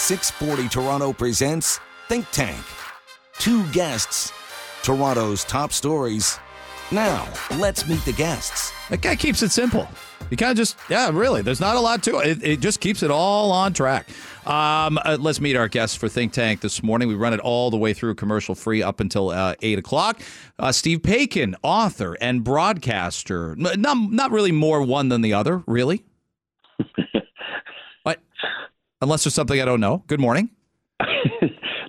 640 Toronto presents Think Tank. Two guests, Toronto's top stories. Now, let's meet the guests. That guy keeps it simple. You kind of just, yeah, really. There's not a lot to it. It, it just keeps it all on track. Um, uh, let's meet our guests for Think Tank this morning. We run it all the way through commercial free up until uh, 8 o'clock. Uh, Steve Paikin, author and broadcaster. Not, not really more one than the other, really. what? Unless there's something I don't know. Good morning.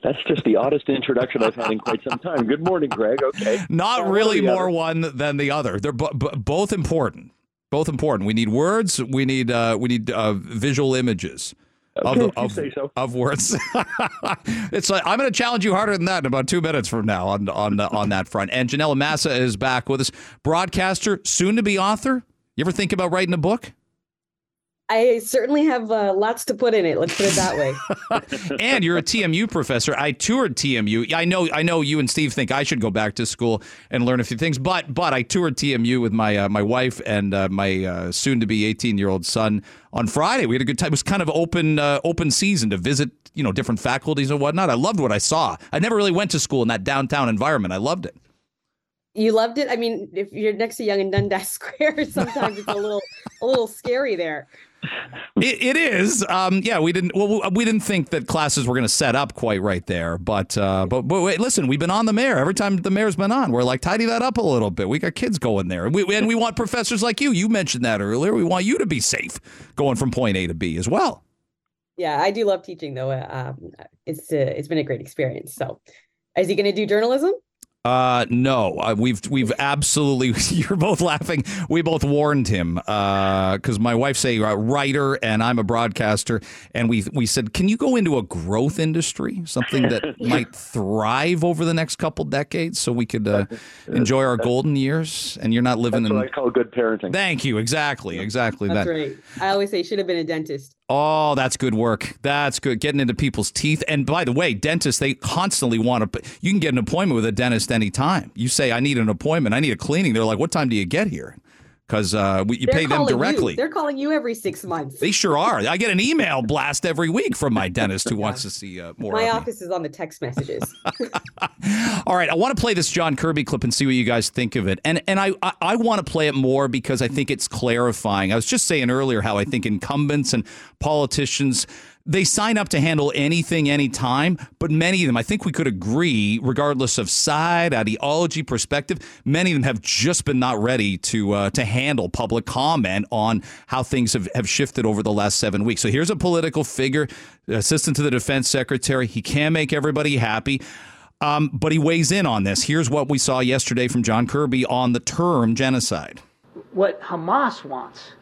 That's just the oddest introduction I've had in quite some time. Good morning, Greg. Okay. Not really more other? one than the other. They're b- b- both important. Both important. We need words. We need uh, we need uh, visual images. Okay, of, of, so. of, words. it's like I'm going to challenge you harder than that in about two minutes from now on on on that front. And Janelle Massa is back with us, broadcaster, soon to be author. You ever think about writing a book? I certainly have uh, lots to put in it. Let's put it that way. and you're a TMU professor. I toured TMU. I know. I know you and Steve think I should go back to school and learn a few things, but but I toured TMU with my uh, my wife and uh, my uh, soon to be 18 year old son on Friday. We had a good time. It was kind of open uh, open season to visit you know different faculties and whatnot. I loved what I saw. I never really went to school in that downtown environment. I loved it. You loved it. I mean, if you're next to Yonge and Dundas Square, sometimes it's a little a little scary there it, it is. Um, yeah, we didn't. Well, we didn't think that classes were going to set up quite right there. But, uh, but, but wait, listen, we've been on the mayor. Every time the mayor's been on, we're like tidy that up a little bit. We got kids going there, we, and we want professors like you. You mentioned that earlier. We want you to be safe going from point A to B as well. Yeah, I do love teaching though. Um, it's uh, it's been a great experience. So, is he going to do journalism? Uh, no, uh, we've we've absolutely. You're both laughing. We both warned him because uh, my wife's a writer and I'm a broadcaster, and we we said, can you go into a growth industry, something that might thrive over the next couple decades, so we could uh, enjoy our golden years? And you're not living That's in. What I call good parenting. Thank you. Exactly. Exactly. That's that. right. I always say should have been a dentist. Oh, that's good work. That's good. Getting into people's teeth. And by the way, dentists, they constantly want to, you can get an appointment with a dentist anytime. You say, I need an appointment, I need a cleaning. They're like, what time do you get here? because uh, you They're pay them directly. You. They're calling you every six months. They sure are. I get an email blast every week from my dentist who wants to see uh, more. My office me. is on the text messages. All right, I want to play this John Kirby clip and see what you guys think of it, and and I I, I want to play it more because I think it's clarifying. I was just saying earlier how I think incumbents and politicians they sign up to handle anything, anytime, but many of them, I think we could agree, regardless of side, ideology, perspective, many of them have just been not ready to uh, to handle public comment on how things have, have shifted over the last seven weeks. So here's a political figure, assistant to the defense secretary. He can make everybody happy. Um, but he weighs in on this. Here's what we saw yesterday from John Kirby on the term genocide. What Hamas wants,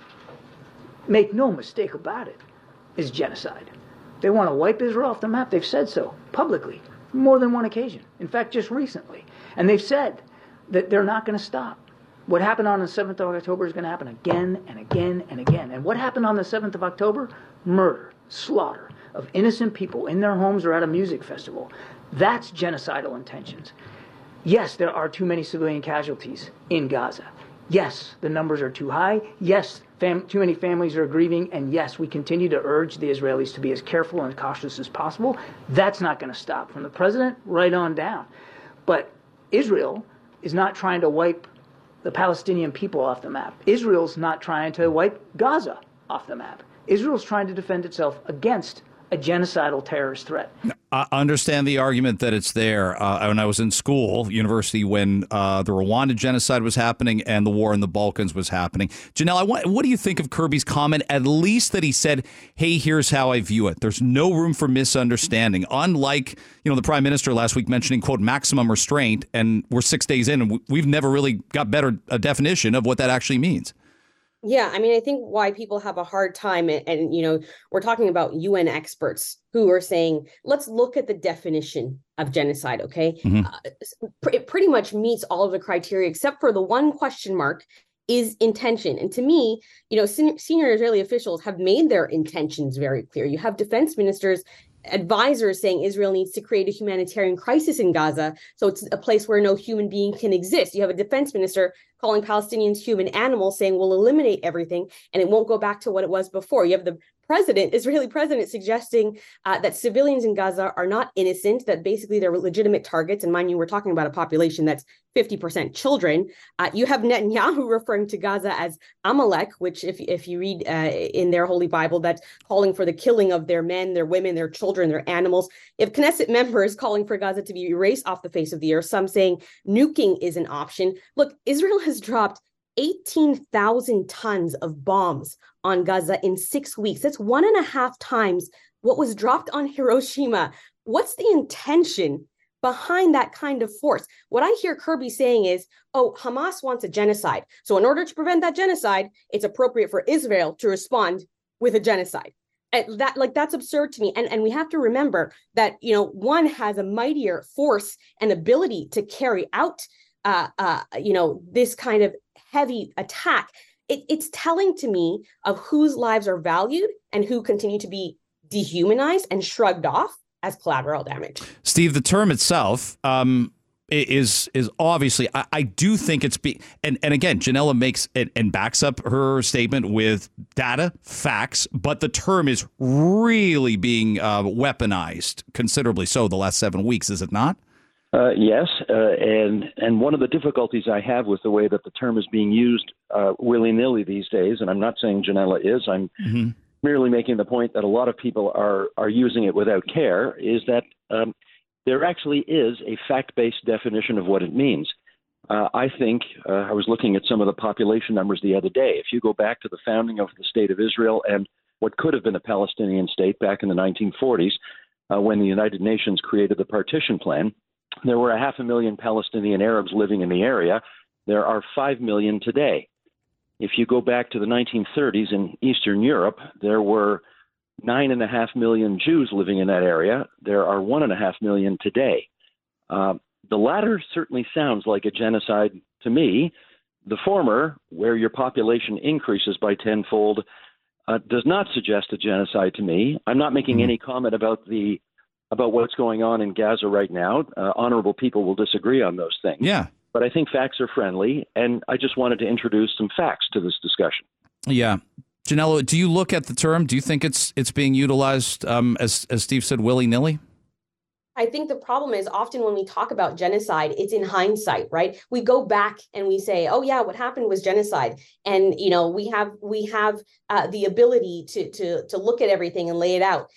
make no mistake about it, is genocide. They want to wipe Israel off the map. They've said so publicly, more than one occasion. In fact, just recently. And they've said that they're not going to stop. What happened on the 7th of October is going to happen again and again and again. And what happened on the 7th of October? Murder, slaughter of innocent people in their homes or at a music festival. That's genocidal intentions. Yes, there are too many civilian casualties in Gaza. Yes, the numbers are too high. Yes, fam- too many families are grieving. And yes, we continue to urge the Israelis to be as careful and cautious as possible. That's not going to stop from the president right on down. But Israel is not trying to wipe the Palestinian people off the map. Israel's not trying to wipe Gaza off the map. Israel's trying to defend itself against a genocidal terrorist threat. I understand the argument that it's there. Uh, when I was in school, university, when uh, the Rwanda genocide was happening and the war in the Balkans was happening. Janelle, want, what do you think of Kirby's comment? At least that he said, "Hey, here's how I view it. There's no room for misunderstanding." Unlike you know the prime minister last week mentioning quote maximum restraint, and we're six days in, and we've never really got better a definition of what that actually means. Yeah, I mean, I think why people have a hard time, and, and, you know, we're talking about UN experts who are saying, let's look at the definition of genocide. Okay, mm-hmm. uh, it pretty much meets all of the criteria except for the one question mark is intention. And to me, you know, sen- senior Israeli officials have made their intentions very clear. You have defense ministers advisors saying Israel needs to create a humanitarian crisis in Gaza. So it's a place where no human being can exist. You have a defense minister calling Palestinians human animals, saying we'll eliminate everything and it won't go back to what it was before. You have the president, Israeli president, suggesting uh, that civilians in Gaza are not innocent, that basically they're legitimate targets. And mind you, we're talking about a population that's 50% children. Uh, you have Netanyahu referring to Gaza as Amalek, which, if, if you read uh, in their Holy Bible, that's calling for the killing of their men, their women, their children, their animals. If Knesset members calling for Gaza to be erased off the face of the earth, some saying nuking is an option. Look, Israel has dropped 18,000 tons of bombs on Gaza in six weeks. That's one and a half times what was dropped on Hiroshima. What's the intention behind that kind of force? What I hear Kirby saying is, oh, Hamas wants a genocide. So, in order to prevent that genocide, it's appropriate for Israel to respond with a genocide. And that like that's absurd to me and and we have to remember that you know one has a mightier force and ability to carry out uh, uh, you know this kind of heavy attack it, it's telling to me of whose lives are valued and who continue to be dehumanized and shrugged off as collateral damage. Steve, the term itself um, is is obviously I, I, do think it's be and and again Ginella makes it and backs up her statement with data facts, but the term is really being uh, weaponized considerably so the last seven weeks, is it not? Uh, yes, uh, and and one of the difficulties I have with the way that the term is being used uh, willy nilly these days, and I'm not saying Ginella is, I'm mm-hmm. merely making the point that a lot of people are are using it without care. Is that um, there actually is a fact based definition of what it means. Uh, I think uh, I was looking at some of the population numbers the other day. If you go back to the founding of the state of Israel and what could have been a Palestinian state back in the 1940s, uh, when the United Nations created the partition plan there were a half a million Palestinian Arabs living in the area. There are 5 million today. If you go back to the 1930s in Eastern Europe, there were nine and a half million Jews living in that area. There are one and a half million today. Uh, the latter certainly sounds like a genocide to me. The former, where your population increases by tenfold, uh, does not suggest a genocide to me. I'm not making mm-hmm. any comment about the about what's going on in Gaza right now. Uh, honorable people will disagree on those things. Yeah. But I think facts are friendly, and I just wanted to introduce some facts to this discussion. Yeah. Ginella, do you look at the term? Do you think it's it's being utilized, um, as as Steve said, willy nilly? I think the problem is often when we talk about genocide, it's in hindsight, right? We go back and we say, "Oh yeah, what happened was genocide," and you know we have we have uh, the ability to to to look at everything and lay it out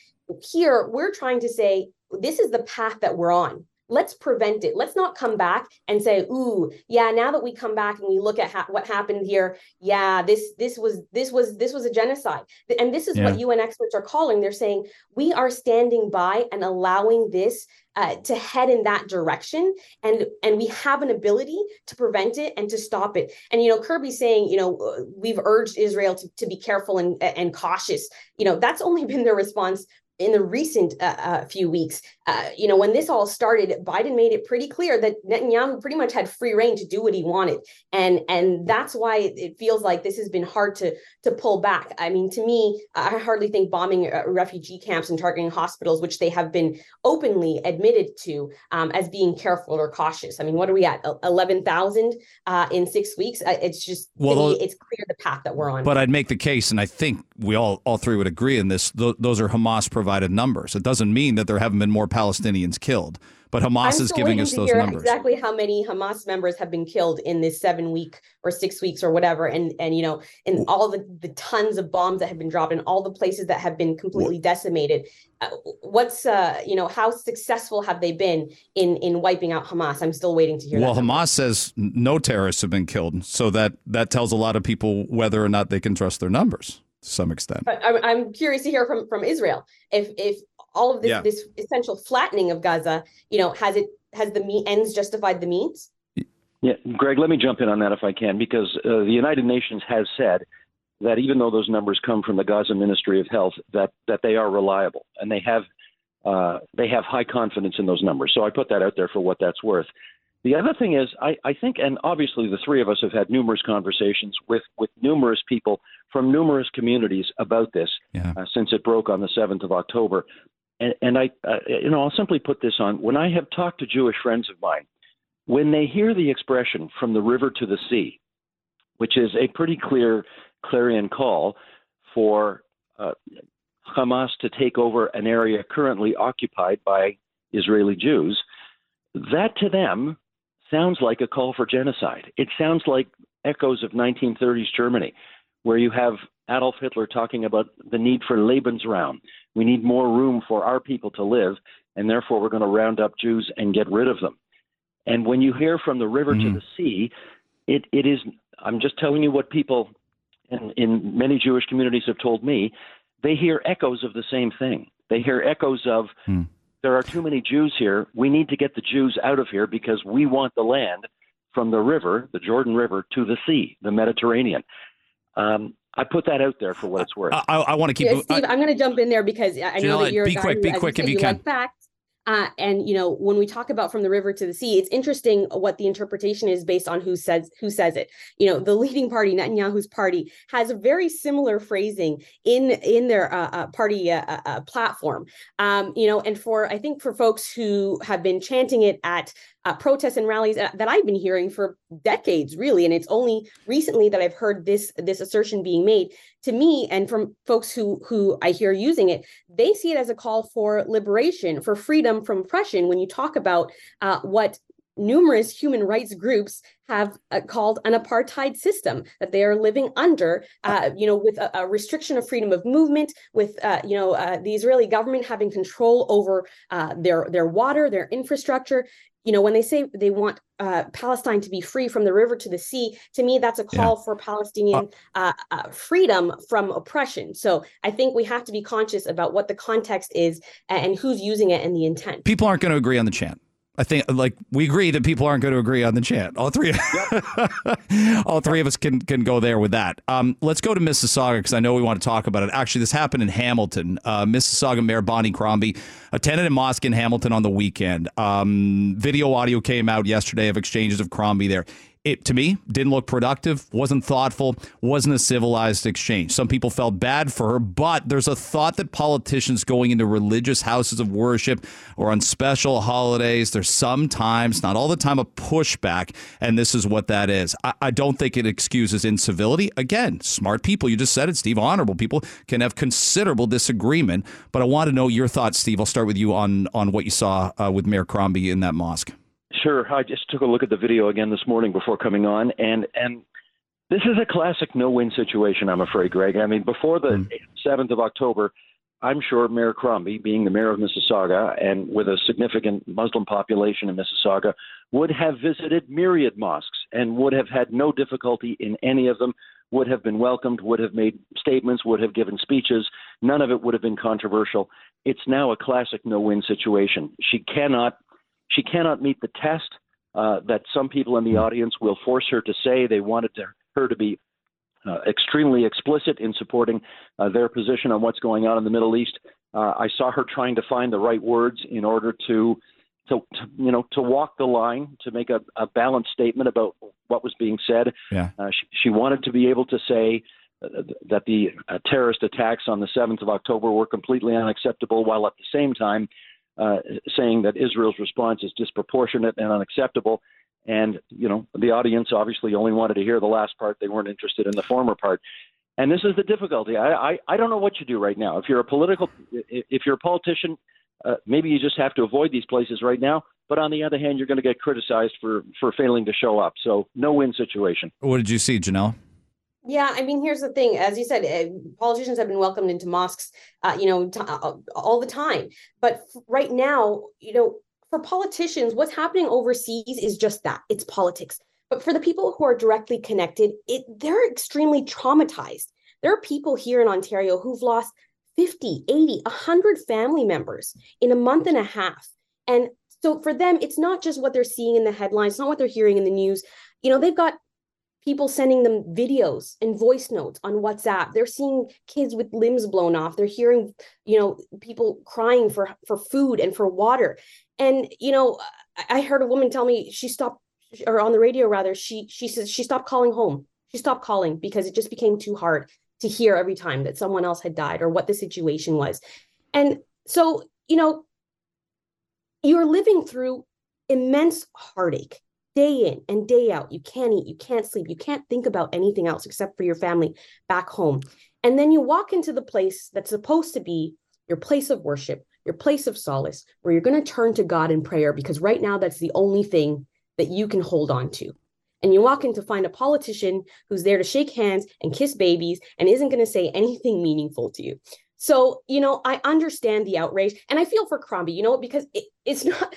here we're trying to say this is the path that we're on. Let's prevent it. Let's not come back and say ooh yeah now that we come back and we look at ha- what happened here yeah this this was this was this was a genocide. And this is yeah. what un experts are calling. They're saying we are standing by and allowing this uh, to head in that direction and and we have an ability to prevent it and to stop it. And you know kirby's saying you know we've urged israel to, to be careful and and cautious. You know that's only been their response in the recent uh, uh, few weeks. Uh, you know, when this all started, Biden made it pretty clear that Netanyahu pretty much had free rein to do what he wanted, and and that's why it feels like this has been hard to to pull back. I mean, to me, I hardly think bombing uh, refugee camps and targeting hospitals, which they have been openly admitted to um, as being careful or cautious. I mean, what are we at? Eleven thousand uh, in six weeks. Uh, it's just well, me, it's clear the path that we're on. But I'd make the case, and I think we all all three would agree in this. Th- those are Hamas provided numbers. It doesn't mean that there haven't been more Palestinians killed, but Hamas is giving us those numbers. Exactly how many Hamas members have been killed in this seven week or six weeks or whatever, and and you know, in all the the tons of bombs that have been dropped, and all the places that have been completely decimated. Uh, what's uh, you know, how successful have they been in in wiping out Hamas? I'm still waiting to hear. Well, Hamas says no terrorists have been killed, so that that tells a lot of people whether or not they can trust their numbers to some extent. I'm curious to hear from from Israel if if all of this yeah. this essential flattening of Gaza, you know, has it has the me- ends justified the means? Yeah, Greg, let me jump in on that if I can, because uh, the United Nations has said that even though those numbers come from the Gaza Ministry of Health, that that they are reliable and they have uh, they have high confidence in those numbers. So I put that out there for what that's worth. The other thing is, I, I think, and obviously the three of us have had numerous conversations with, with numerous people from numerous communities about this yeah. uh, since it broke on the 7th of October. And, and I, uh, you know, I'll simply put this on. When I have talked to Jewish friends of mine, when they hear the expression from the river to the sea, which is a pretty clear clarion call for uh, Hamas to take over an area currently occupied by Israeli Jews, that to them sounds like a call for genocide. It sounds like echoes of 1930s Germany, where you have Adolf Hitler talking about the need for Lebensraum. We need more room for our people to live, and therefore we're going to round up Jews and get rid of them. And when you hear from the river mm. to the sea, it, it is, I'm just telling you what people in, in many Jewish communities have told me. They hear echoes of the same thing. They hear echoes of, mm. There are too many Jews here. We need to get the Jews out of here because we want the land from the river, the Jordan River, to the sea, the Mediterranean. Um, I put that out there for what it's worth. I, I want to keep. Yeah, Steve, I, am going to jump in there because I know that you're be quick, be quick if you, you can. Like facts, uh, and you know, when we talk about from the river to the sea, it's interesting what the interpretation is based on who says who says it. You know, the leading party, Netanyahu's party, has a very similar phrasing in in their uh, uh, party uh, uh, uh, platform. Um, you know, and for I think for folks who have been chanting it at uh, protests and rallies that I've been hearing for decades, really, and it's only recently that I've heard this this assertion being made to me and from folks who who I hear using it. They see it as a call for liberation, for freedom from oppression. When you talk about uh, what numerous human rights groups have uh, called an apartheid system that they are living under uh, you know with a, a, restriction of freedom of movement with uh, you know uh, the israeli government having control over uh, their their water their infrastructure you know, when they say they want uh, Palestine to be free from the river to the sea, to me, that's a call yeah. for Palestinian uh, uh, freedom from oppression. So I think we have to be conscious about what the context is and who's using it and the intent. People aren't going to agree on the chant. I think like we agree that people aren't going to agree on the chant. All three, all three of us can can go there with that. Um, let's go to Mississauga because I know we want to talk about it. Actually, this happened in Hamilton. Uh, Mississauga Mayor Bonnie Crombie attended a mosque in Hamilton on the weekend. Um, video audio came out yesterday of exchanges of Crombie there it to me didn't look productive, wasn't thoughtful, wasn't a civilized exchange. Some people felt bad for her, but there's a thought that politicians going into religious houses of worship or on special holidays, there's sometimes, not all the time, a pushback, and this is what that is. I, I don't think it excuses incivility. Again, smart people, you just said it, Steve, honorable people can have considerable disagreement, but I want to know your thoughts, Steve. I'll start with you on on what you saw uh, with Mayor Crombie in that mosque. Sure. I just took a look at the video again this morning before coming on, and and this is a classic no-win situation. I'm afraid, Greg. I mean, before the hmm. seventh mm. of October, I'm sure Mayor Crombie, being the mayor of Mississauga and with a significant Muslim population in Mississauga, would have visited myriad mosques and would have had no difficulty in any of them. Would have been welcomed, would have made statements, would have given speeches. None of it would have been controversial. It's now a classic no-win situation. She cannot she cannot meet the test uh, that some people in the audience will force her to say. They wanted to, her to be uh, extremely explicit in supporting uh, their position on what's going on in the Middle East. Uh, I saw her trying to find the right words in order to, to, to you know, to walk the line, to make a, a balanced statement about what was being said. Yeah. Uh, she, she wanted to be able to say uh, that the terrorist attacks on the 7th of October were completely unacceptable, while at the same time uh, saying that Israel's response is disproportionate and unacceptable. And you know, the audience obviously only wanted to hear the last part; they weren't interested in the former part. And this is the difficulty. I, I, I don't know what you do right now. If you're a political, if you're a politician, uh, maybe you just have to avoid these places right now. But on the other hand, you're going to get criticized for for failing to show up. So no win situation. What did you see, Janelle? Yeah, I mean, here's the thing. As you said, uh, politicians have been welcomed into mosques, uh, you know, t- uh, all the time. But f- right now, you know, for politicians, what's happening overseas is just that. It's politics. But for the people who are directly connected, it they're extremely traumatized. There are people here in Ontario who've lost 50, 80, 100 family members in a month and a half. And so for them, it's not just what they're seeing in the headlines, not what they're hearing in the news. You know, they've got people sending them videos and voice notes on WhatsApp. They're seeing kids with limbs blown off. They're hearing, you know, people crying for for food and for water. And you know, I heard a woman tell me she stopped or on the radio rather, she she says she stopped calling home. She stopped calling because it just became too hard to hear every time that someone else had died or what the situation was. And so, you know, you're living through immense heartache day in and day out. You can't eat, you can't sleep, you can't think about anything else except for your family back home. And then you walk into the place that's supposed to be your place of worship, your place of solace, where you're going to turn to God in prayer, because right now that's the only thing that you can hold on to. And you walk in to find a politician who's there to shake hands and kiss babies and isn't going to say anything meaningful to you. So, you know, I understand the outrage and I feel for Crombie, you know, because it, it's not,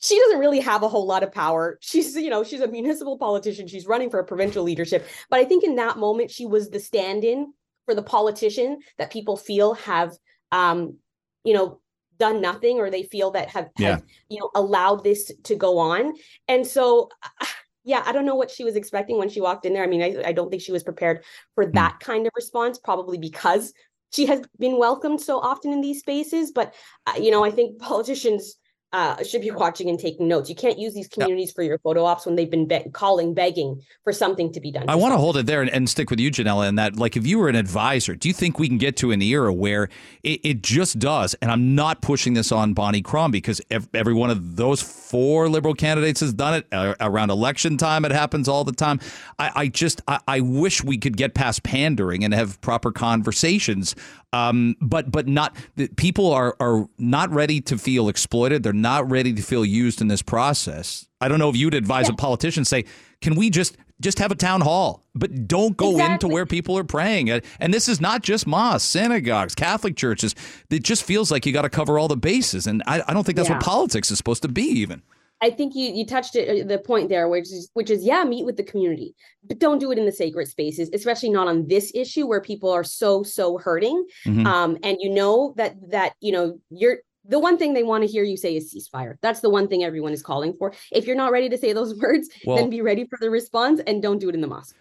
she doesn't really have a whole lot of power. She's, you know, she's a municipal politician. She's running for a provincial leadership. But I think in that moment, she was the stand in for the politician that people feel have, um, you know, done nothing or they feel that have, yeah. have you know, allowed this to go on. And so, yeah, I don't know what she was expecting when she walked in there. I mean, I, I don't think she was prepared for hmm. that kind of response, probably because she has been welcomed so often in these spaces. But, uh, you know, I think politicians uh, should be watching and taking notes. You can't use these communities for your photo ops when they've been be- calling, begging for something to be done. I want to hold it there and, and, stick with you, Ginella, and that, like, if you were an advisor, do you think we can get to an era where it, it just does? And I'm not pushing this on Bonnie Crombie because ev- every one of those four liberal candidates has done it uh, around election time. It happens all the time. I, I just, I, I wish we could get past pandering and have proper conversations um, but but not people are are not ready to feel exploited. They're not ready to feel used in this process. I don't know if you'd advise yeah. a politician say, "Can we just just have a town hall, but don't go exactly. into where people are praying. And this is not just mosques, synagogues, Catholic churches. It just feels like you got to cover all the bases. And I, I don't think that's yeah. what politics is supposed to be, even. I think you you touched it, uh, the point there, which is which is yeah, meet with the community, but don't do it in the sacred spaces, especially not on this issue where people are so so hurting. Mm-hmm. Um, and you know that that you know you're the one thing they want to hear you say is ceasefire. That's the one thing everyone is calling for. If you're not ready to say those words, well, then be ready for the response and don't do it in the mosque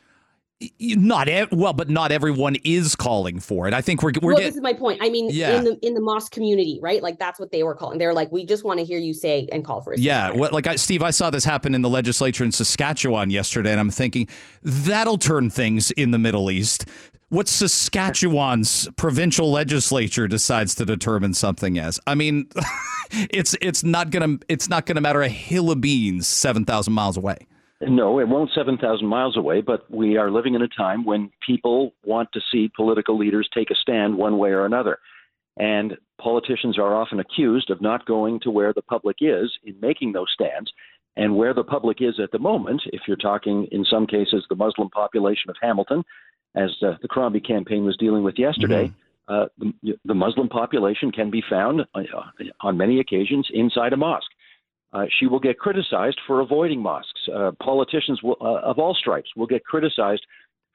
not well, but not everyone is calling for it. I think we're we're. Well, this is my point. I mean, yeah. in the in the mosque community, right? Like that's what they were calling. They're like, we just want to hear you say and call for it. Yeah, what, like I, Steve, I saw this happen in the legislature in Saskatchewan yesterday, and I'm thinking that'll turn things in the Middle East. What Saskatchewan's provincial legislature decides to determine something as. I mean, it's it's not gonna it's not gonna matter a hill of beans seven thousand miles away. No, it won't 7,000 miles away, but we are living in a time when people want to see political leaders take a stand one way or another. And politicians are often accused of not going to where the public is in making those stands. And where the public is at the moment, if you're talking in some cases the Muslim population of Hamilton, as uh, the Crombie campaign was dealing with yesterday, mm-hmm. uh, the, the, Muslim population can be found uh, on many occasions inside a mosque. Uh, she will get criticized for avoiding mosques. Uh, politicians will, uh, of all stripes will get criticized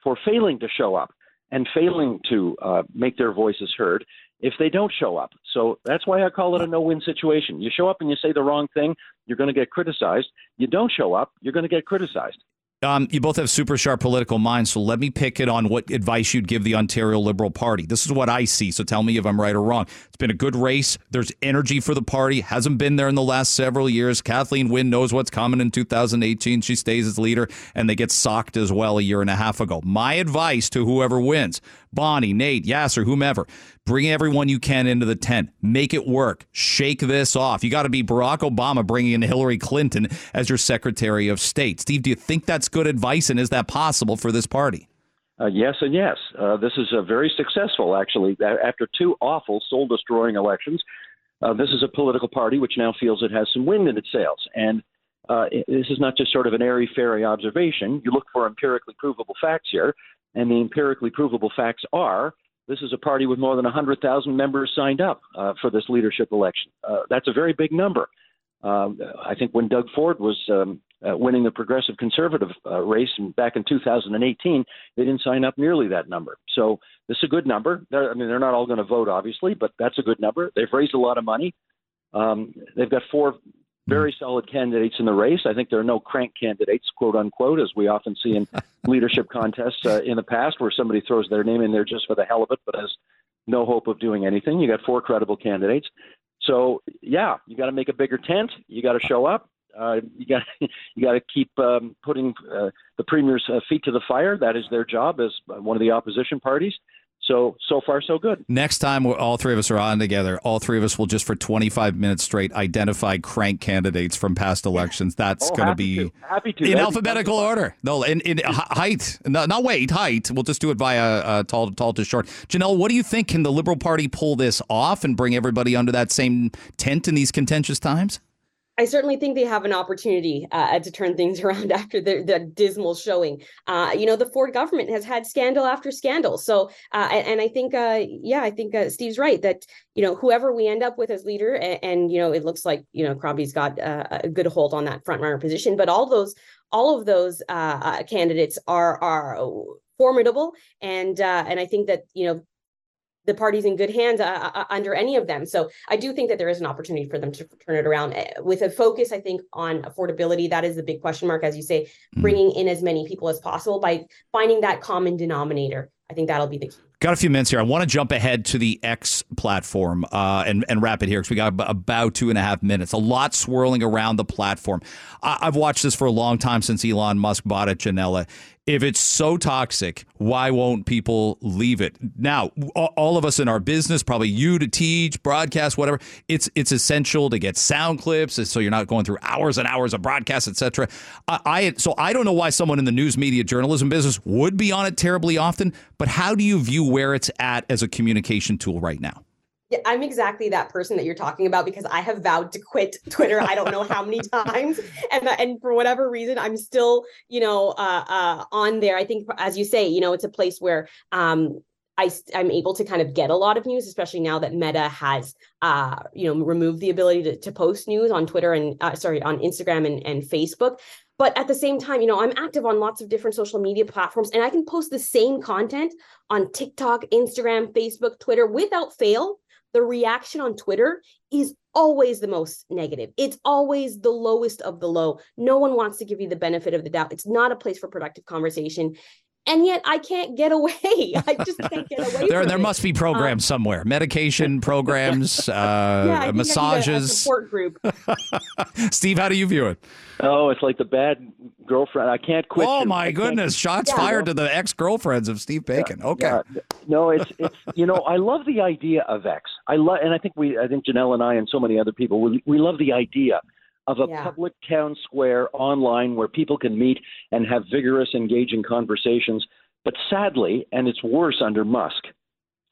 for failing to show up and failing to uh, make their voices heard if they don't show up. So that's why I call it a no win situation. You show up and you say the wrong thing, you're going to get criticized. You don't show up, you're going to get criticized. Um, you both have super sharp political minds, so let me pick it on what advice you'd give the Ontario Liberal Party. This is what I see, so tell me if I'm right or wrong. Been a good race. There's energy for the party. Hasn't been there in the last several years. Kathleen Wynne knows what's coming in 2018. She stays as leader, and they get socked as well a year and a half ago. My advice to whoever wins Bonnie, Nate, Yasir, whomever. Bring everyone you can into the tent. Make it work. Shake this off. You got to be Barack Obama bringing in Hillary Clinton as your Secretary of State. Steve, do you think that's good advice, and is that possible for this party? Uh, yes, and yes. Uh, this is a very successful, actually. After two awful, soul destroying elections, uh, this is a political party which now feels it has some wind in its sails. And uh, this is not just sort of an airy fairy observation. You look for empirically provable facts here. And the empirically provable facts are this is a party with more than 100,000 members signed up uh, for this leadership election. Uh, that's a very big number. Um, I think when Doug Ford was um, uh, winning the progressive conservative uh, race back in 2018, they didn't sign up nearly that number. So this is a good number. They're, I mean, they're not all going to vote, obviously, but that's a good number. They've raised a lot of money. Um, they've got four very solid candidates in the race. I think there are no crank candidates, quote unquote, as we often see in leadership contests uh, in the past, where somebody throws their name in there just for the hell of it, but has no hope of doing anything. You got four credible candidates. So yeah, you got to make a bigger tent. You got to show up. Uh, you got you got to keep um, putting uh, the premier's uh, feet to the fire. That is their job as one of the opposition parties. So so far so good. Next time all three of us are on together, all three of us will just for 25 minutes straight identify crank candidates from past elections. That's Oh, going to be. Happy to. in That'd alphabetical order. No, in, in height, no, not weight, height. We'll just do it via uh, tall, tall to short. Janelle, what do you think? Can the Liberal Party pull this off and bring everybody under that same tent in these contentious times? I certainly think they have an opportunity uh, to turn things around after the, the dismal showing. Uh, you know, the Ford government has had scandal after scandal. So, uh, and, I think, uh, yeah, I think uh, Steve's right that you know whoever we end up with as leader, and, and you know, it looks like you know Crombie's got uh, a good hold on that front runner position. But all those, all of those candidates are are formidable, and and I think that you know the party's in good hands uh, uh, under any of them. So I do think that there is an opportunity for them to turn it around uh, with a focus, I think, on affordability. That is the big question mark, as you say, bringing in as many people as possible by finding that common denominator. I think that'll be the key. Got a few minutes here. I want to jump ahead to the X platform uh, and, and wrap it here because we got ab- about two and a half minutes. A lot swirling around the platform. I- I've watched this for a long time since Elon Musk bought it, Ginella. If it's so toxic, why won't people leave it? Now, all of us in our business, probably you to teach, broadcast, whatever, it's it's essential to get sound clips so you're not going through hours and hours of broadcasts, etc. I, I so I don't know why someone in the news media journalism business would be on it terribly often, but how do you view where it's at as a communication tool right now? Yeah, I'm exactly that person that you're talking about because I have vowed to quit Twitter. I don't know how many times, and and for whatever reason, I'm still, you know, uh, uh, on there. I think, as you say, you know, it's a place where um, I, I'm able to kind of get a lot of news, especially now that Meta has, uh, you know, removed the ability to, to post news on Twitter and uh, sorry on Instagram and, and Facebook. But at the same time, you know, I'm active on lots of different social media platforms, and I can post the same content on TikTok, Instagram, Facebook, Twitter without fail. The reaction on Twitter is always the most negative. It's always the lowest of the low. No one wants to give you the benefit of the doubt. It's not a place for productive conversation and yet I can't get away. I just can't get away. There, from there it. must be programs um, somewhere, medication programs, uh, yeah, massages, a support group. Steve, how do you view it? Oh, it's like the bad girlfriend. I can't quit. Oh my I goodness! Shots Yeah. fired to the ex-girlfriends of Steve Paikin. Okay. Yeah. No, it's it's you know I love the idea of X. I love, and I think we, I think Janelle and I and so many other people, we we love the idea of a Yeah. public town square online where people can meet and have vigorous, engaging conversations. But sadly, and it's worse under Musk.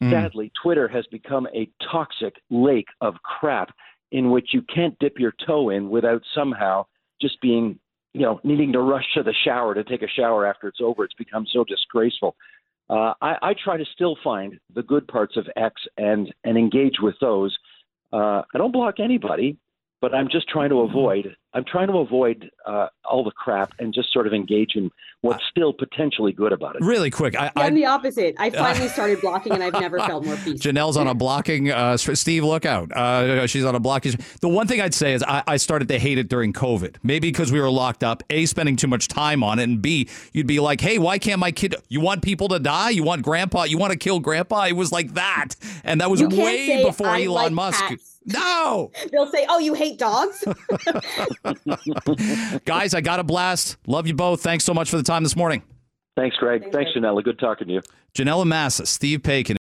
Mm. Sadly, Twitter has become a toxic lake of crap in which you can't dip your toe in without somehow just being, you know, needing to rush to the shower to take a shower after it's over. It's become so disgraceful. Uh, I, I try to still find the good parts of X and and engage with those. Uh, I don't block anybody, but I'm just trying to avoid. I'm trying to avoid uh, all the crap and just sort of engage in what's still potentially good about it. Really quick, I, I'm I, the opposite. I finally started blocking, and I've never felt more peace. Janelle's on a blocking. Uh, Steve, look out! Uh, she's on a blocking. The one thing I'd say is I, I started to hate it during COVID. Maybe because we were locked up. A, spending too much time on it, and B, you'd be like, "Hey, why can't my kid? You want people to die? You want grandpa? You want to kill grandpa?" It was like that, and that was way before "I Elon like Musk. cats." No, They'll say, "Oh, you hate dogs." guys, I got a blast. Love you both. Thanks so much for the time this morning. Thanks, Greg. Thanks, Thanks, Ginella. Good talking to you. Ginella Massa, Steve Paikin.